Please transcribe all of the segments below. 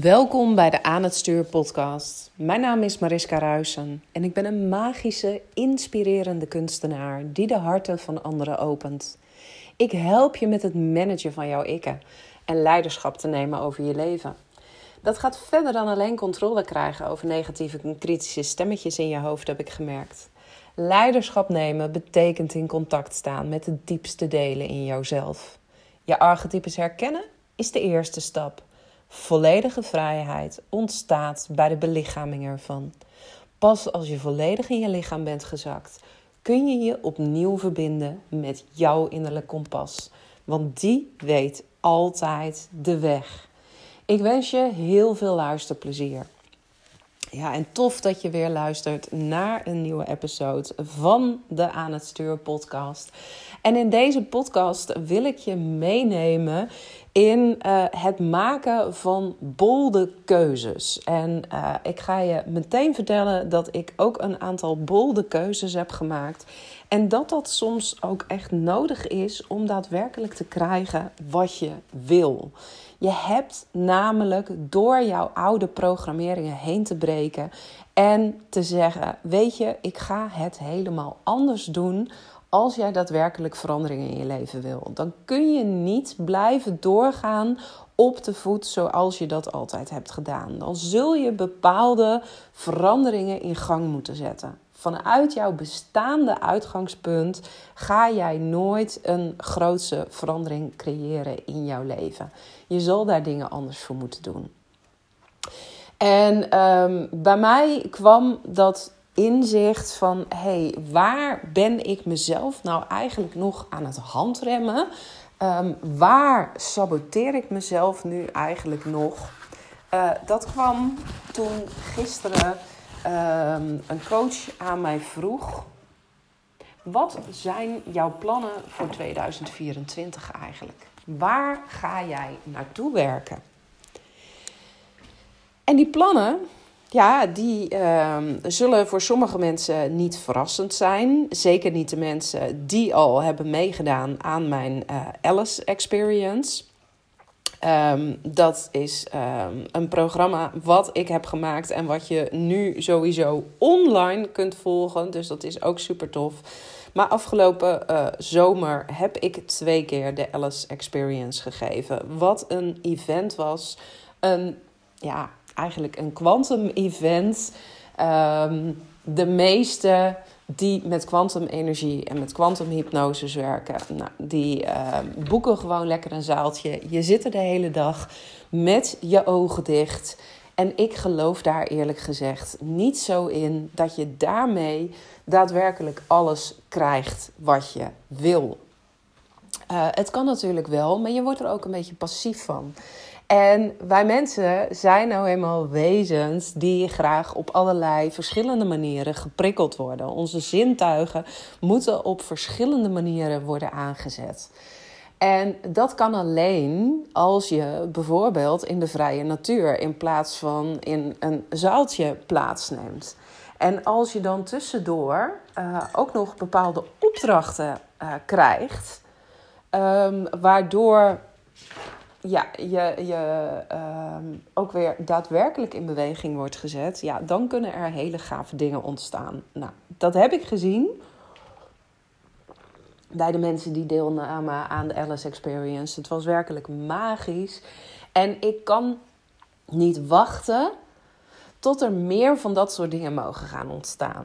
Welkom bij de Aan het Stuur podcast. Mijn naam is Mariska Ruisen en ik ben een magische, inspirerende kunstenaar die de harten van anderen opent. Ik help je met het managen van jouw ikken en leiderschap te nemen over je leven. Dat gaat verder dan alleen controle krijgen over negatieve en kritische stemmetjes in je hoofd, heb ik gemerkt. Leiderschap nemen betekent in contact staan met de diepste delen in jouzelf. Je archetypes herkennen is de eerste stap. Volledige vrijheid ontstaat bij de belichaming ervan. Pas als je volledig in je lichaam bent gezakt, kun je je opnieuw verbinden met jouw innerlijk kompas. Want die weet altijd de weg. Ik wens je heel veel luisterplezier. Ja, en tof dat je weer luistert naar een nieuwe episode van de Aan het Stuur podcast. En in deze podcast wil ik je meenemen in uh, het maken van bolde keuzes. En uh, ik ga je meteen vertellen dat ik ook een aantal bolde keuzes heb gemaakt. En dat dat soms ook echt nodig is om daadwerkelijk te krijgen wat je wil. Je hebt namelijk door jouw oude programmeringen heen te breken en te zeggen: Weet je, ik ga het helemaal anders doen als jij daadwerkelijk verandering in je leven wil. Dan kun je niet blijven doorgaan op de voet zoals je dat altijd hebt gedaan. Dan zul je bepaalde veranderingen in gang moeten zetten. Vanuit jouw bestaande uitgangspunt ga jij nooit een grootse verandering creëren in jouw leven. Je zal daar dingen anders voor moeten doen. En um, bij mij kwam dat inzicht van hey, waar ben ik mezelf nou eigenlijk nog aan het handremmen? Um, waar saboteer ik mezelf nu eigenlijk nog? Uh, dat kwam toen gisteren um, een coach aan mij vroeg. Wat zijn jouw plannen voor 2024 eigenlijk? Waar ga jij naartoe werken? En die plannen, ja, die uh, zullen voor sommige mensen niet verrassend zijn. Zeker niet de mensen die al hebben meegedaan aan mijn uh, Alice Experience. Um, dat is um, een programma wat ik heb gemaakt en wat je nu sowieso online kunt volgen. Dus dat is ook super tof. Maar afgelopen uh, zomer heb ik twee keer de Alice Experience gegeven. Wat een event was. Een, ja, eigenlijk een quantum event. Um, de meeste die met kwantumenergie en met kwantumhypnose werken, nou, die uh, boeken gewoon lekker een zaaltje. Je zit er de hele dag met je ogen dicht. En ik geloof daar eerlijk gezegd niet zo in dat je daarmee daadwerkelijk alles krijgt wat je wil. Uh, het kan natuurlijk wel, maar je wordt er ook een beetje passief van. En wij mensen zijn nou eenmaal wezens die graag op allerlei verschillende manieren geprikkeld worden. Onze zintuigen moeten op verschillende manieren worden aangezet. En dat kan alleen als je bijvoorbeeld in de vrije natuur in plaats van in een zaaltje plaatsneemt. En als je dan tussendoor uh, ook nog bepaalde opdrachten uh, krijgt, um, waardoor ja, je, je uh, ook weer daadwerkelijk in beweging wordt gezet, ja, dan kunnen er hele gave dingen ontstaan. Nou, dat heb ik gezien bij de mensen die deelnamen aan de Alice Experience. Het was werkelijk magisch. En ik kan niet wachten tot er meer van dat soort dingen mogen gaan ontstaan.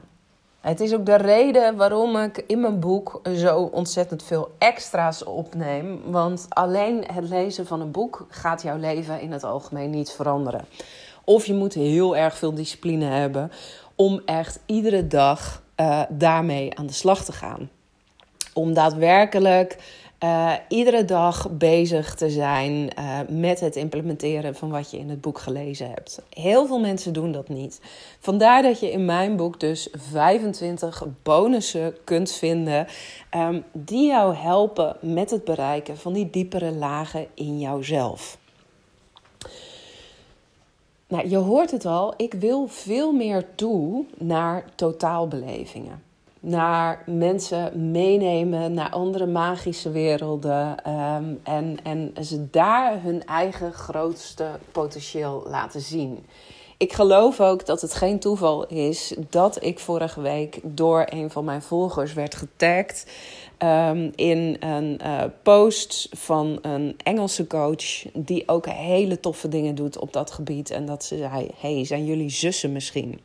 Het is ook de reden waarom ik in mijn boek zo ontzettend veel extra's opneem. Want alleen het lezen van een boek gaat jouw leven in het algemeen niet veranderen. Of je moet heel erg veel discipline hebben om echt iedere dag uh, daarmee aan de slag te gaan. Om daadwerkelijk uh, iedere dag bezig te zijn uh, met het implementeren van wat je in het boek gelezen hebt. Heel veel mensen doen dat niet. Vandaar dat je in mijn boek dus 25 bonussen kunt vinden um, die jou helpen met het bereiken van die diepere lagen in jouzelf. Nou, je hoort het al, ik wil veel meer toe naar totaalbelevingen. Naar mensen meenemen naar andere magische werelden ehm, en, en ze daar hun eigen grootste potentieel laten zien. Ik geloof ook dat het geen toeval is dat ik vorige week door een van mijn volgers werd getagd um, in een uh, post van een Engelse coach die ook hele toffe dingen doet op dat gebied. En dat ze zei: Hey, zijn jullie zussen misschien?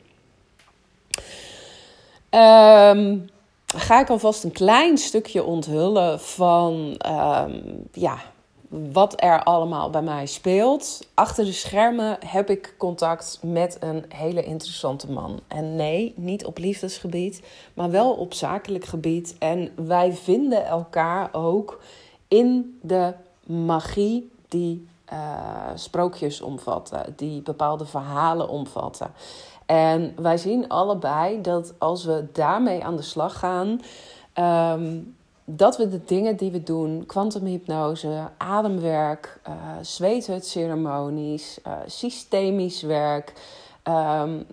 Um, ga ik alvast een klein stukje onthullen van um, ja, wat er allemaal bij mij speelt. Achter de schermen heb ik contact met een hele interessante man. En nee, niet op liefdesgebied, maar wel op zakelijk gebied. En wij vinden elkaar ook in de magie die uh, sprookjes omvatten, die bepaalde verhalen omvatten. En wij zien allebei dat als we daarmee aan de slag gaan, um, dat we de dingen die we doen, kwantumhypnose, ademwerk, uh, zweethutceremonies, uh, systemisch werk. Um,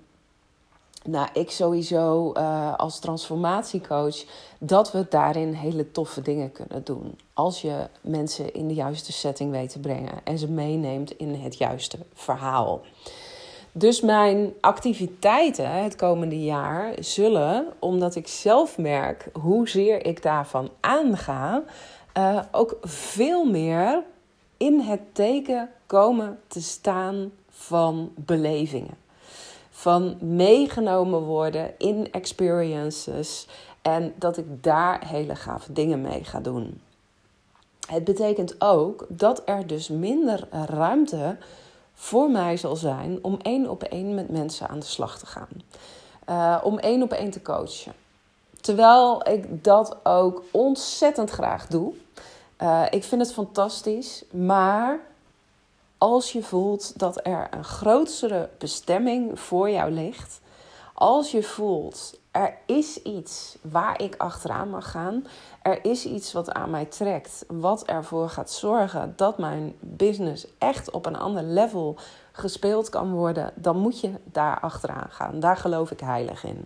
nou, ik sowieso uh, als transformatiecoach, dat we daarin hele toffe dingen kunnen doen. Als je mensen in de juiste setting weet te brengen en ze meeneemt in het juiste verhaal. Dus mijn activiteiten het komende jaar zullen, omdat ik zelf merk hoezeer ik daarvan aanga, uh, ook veel meer in het teken komen te staan van belevingen. Van meegenomen worden in experiences en dat ik daar hele gave dingen mee ga doen. Het betekent ook dat er dus minder ruimte voor mij zal zijn om één op één met mensen aan de slag te gaan. Uh, om één op één te coachen. Terwijl ik dat ook ontzettend graag doe. Uh, ik vind het fantastisch. Maar als je voelt dat er een grotere bestemming voor jou ligt. Als je voelt er is iets waar ik achteraan mag gaan. Er is iets wat aan mij trekt, wat ervoor gaat zorgen dat mijn business echt op een ander level gespeeld kan worden, dan moet je daar achteraan gaan. Daar geloof ik heilig in.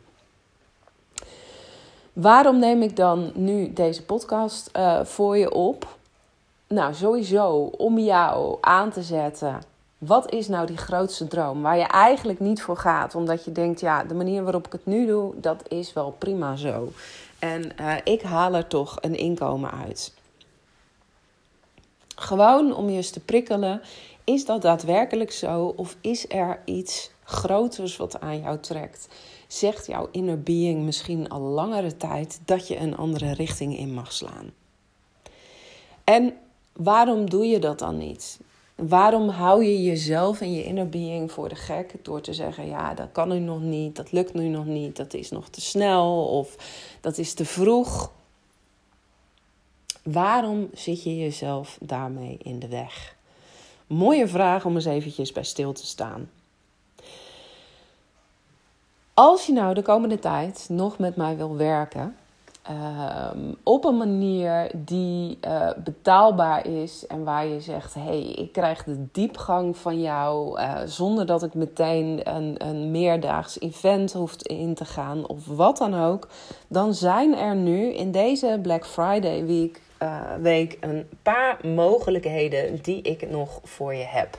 Waarom neem ik dan nu deze podcast uh, voor je op? Nou, sowieso om jou aan te zetten wat is nou die grootste droom waar je eigenlijk niet voor gaat? Omdat je denkt, ja, de manier waarop ik het nu doe, dat is wel prima zo. En uh, ik haal er toch een inkomen uit. Gewoon om je eens te prikkelen, is dat daadwerkelijk zo? Of is er iets groters wat aan jou trekt? Zegt jouw inner being misschien al langere tijd dat je een andere richting in mag slaan? En waarom doe je dat dan niet? Waarom hou je jezelf en je inner being voor de gek door te zeggen: ja, dat kan nu nog niet, dat lukt nu nog niet, dat is nog te snel of dat is te vroeg? Waarom zit je jezelf daarmee in de weg? Mooie vraag om eens eventjes bij stil te staan. Als je nou de komende tijd nog met mij wil werken, Ehm, op een manier die uh, betaalbaar is en waar je zegt: hé, hey, ik krijg de diepgang van jou uh, zonder dat ik meteen een, een meerdaags event hoef in te gaan of wat dan ook, dan zijn er nu in deze Black Friday week, uh, week een paar mogelijkheden die ik nog voor je heb.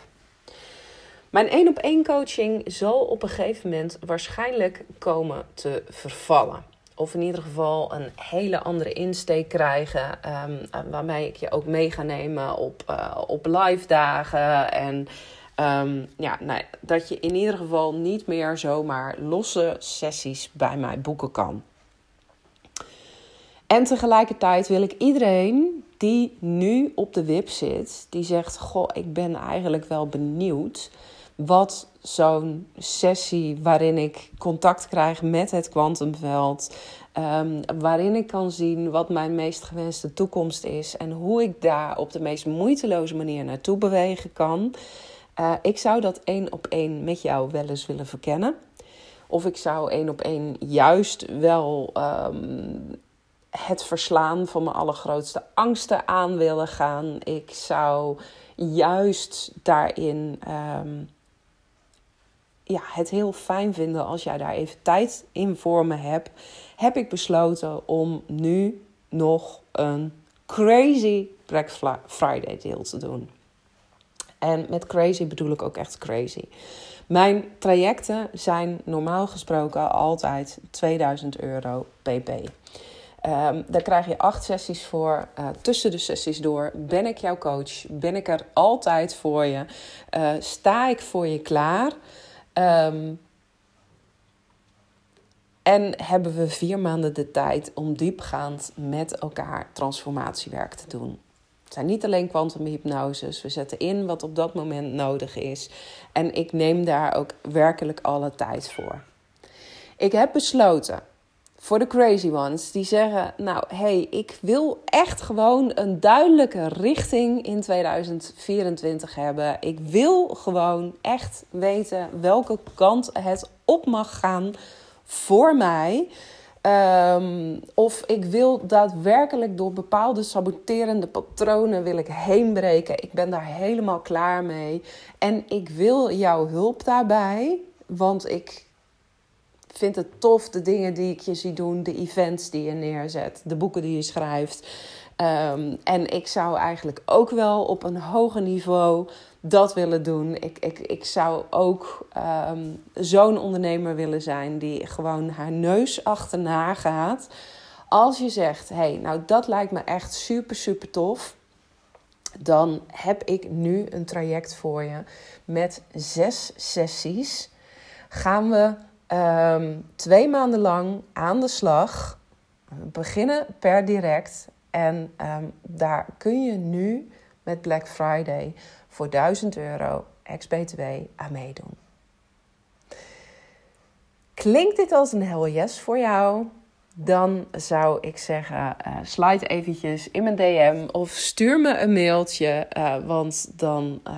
Mijn één op één coaching zal op een gegeven moment waarschijnlijk komen te vervallen. Of in ieder geval een hele andere insteek krijgen. Um, waarmee ik je ook mee ga nemen op, uh, op live dagen. En um, ja, nou, dat je in ieder geval niet meer zomaar losse sessies bij mij boeken kan. En tegelijkertijd wil ik iedereen die nu op de wip zit, die zegt: Goh, ik ben eigenlijk wel benieuwd wat zo'n sessie waarin ik contact krijg met het kwantumveld, um, waarin ik kan zien wat mijn meest gewenste toekomst is en hoe ik daar op de meest moeiteloze manier naartoe bewegen kan. Uh, ik zou dat één op één met jou wel eens willen verkennen. Of ik zou één op één juist wel um, het verslaan van mijn allergrootste angsten aan willen gaan. Ik zou juist daarin um, ja, het heel fijn vinden als jij daar even tijd in voor me hebt, heb ik besloten om nu nog een crazy Black Friday deal te doen. En met crazy bedoel ik ook echt crazy. Mijn trajecten zijn normaal gesproken altijd 2000 euro pp. Um, daar krijg je acht sessies voor. Uh, tussen de sessies door ben ik jouw coach. Ben ik er altijd voor je. Uh, sta ik voor je klaar. Um, en hebben we vier maanden de tijd om diepgaand met elkaar transformatiewerk te doen. Het zijn niet alleen kwantumhypnoses. We zetten in wat op dat moment nodig is. En ik neem daar ook werkelijk alle tijd voor. Ik heb besloten voor de crazy ones die zeggen: Nou, hey, ik wil echt gewoon een duidelijke richting in 2024 hebben. Ik wil gewoon echt weten welke kant het op mag gaan voor mij. Um, of ik wil daadwerkelijk door bepaalde saboterende patronen wil ik heen breken. Ik ben daar helemaal klaar mee. En ik wil jouw hulp daarbij. Want ik vind het tof, de dingen die ik je zie doen, de events die je neerzet, de boeken die je schrijft. Um, en ik zou eigenlijk ook wel op een hoger niveau dat willen doen. Ik, ik, ik zou ook um, zo'n ondernemer willen zijn die gewoon haar neus achterna gaat. Als je zegt, hey, nou dat lijkt me echt super, super tof. Dan heb ik nu een traject voor je met zes sessies. Gaan we um, twee maanden lang aan de slag. Beginnen per direct. En um, daar kun je nu met Black Friday voor 1000 euro ex-BTW aan meedoen. Klinkt dit als een hell yes voor jou? Dan zou ik zeggen, uh, slide eventjes in mijn DM of stuur me een mailtje. Uh, want dan uh,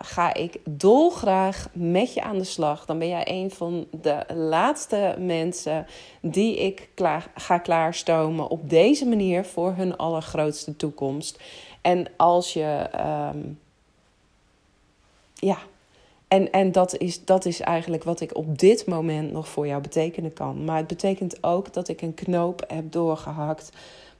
ga ik dolgraag met je aan de slag. Dan ben jij een van de laatste mensen die ik klaar, ga klaarstomen op deze manier voor hun allergrootste toekomst. En als je um, ja, en, en dat, is, dat is eigenlijk wat ik op dit moment nog voor jou betekenen kan. Maar het betekent ook dat ik een knoop heb doorgehakt,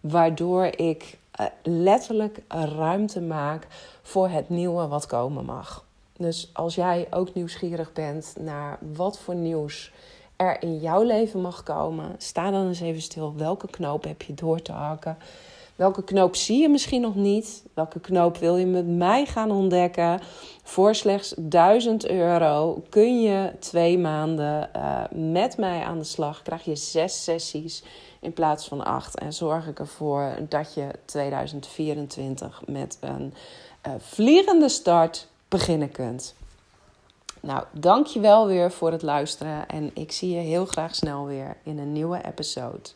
waardoor ik uh, letterlijk ruimte maak voor het nieuwe wat komen mag. Dus als jij ook nieuwsgierig bent naar wat voor nieuws er in jouw leven mag komen, sta dan eens even stil. Welke knoop heb je door te hakken? Welke knoop zie je misschien nog niet? Welke knoop wil je met mij gaan ontdekken? Voor slechts 1000 euro kun je twee maanden uh, met mij aan de slag. Krijg je zes sessies in plaats van acht. En zorg ik ervoor dat je 2024 met een uh, vliegende start beginnen kunt. Nou, dank je wel weer voor het luisteren. En ik zie je heel graag snel weer in een nieuwe episode.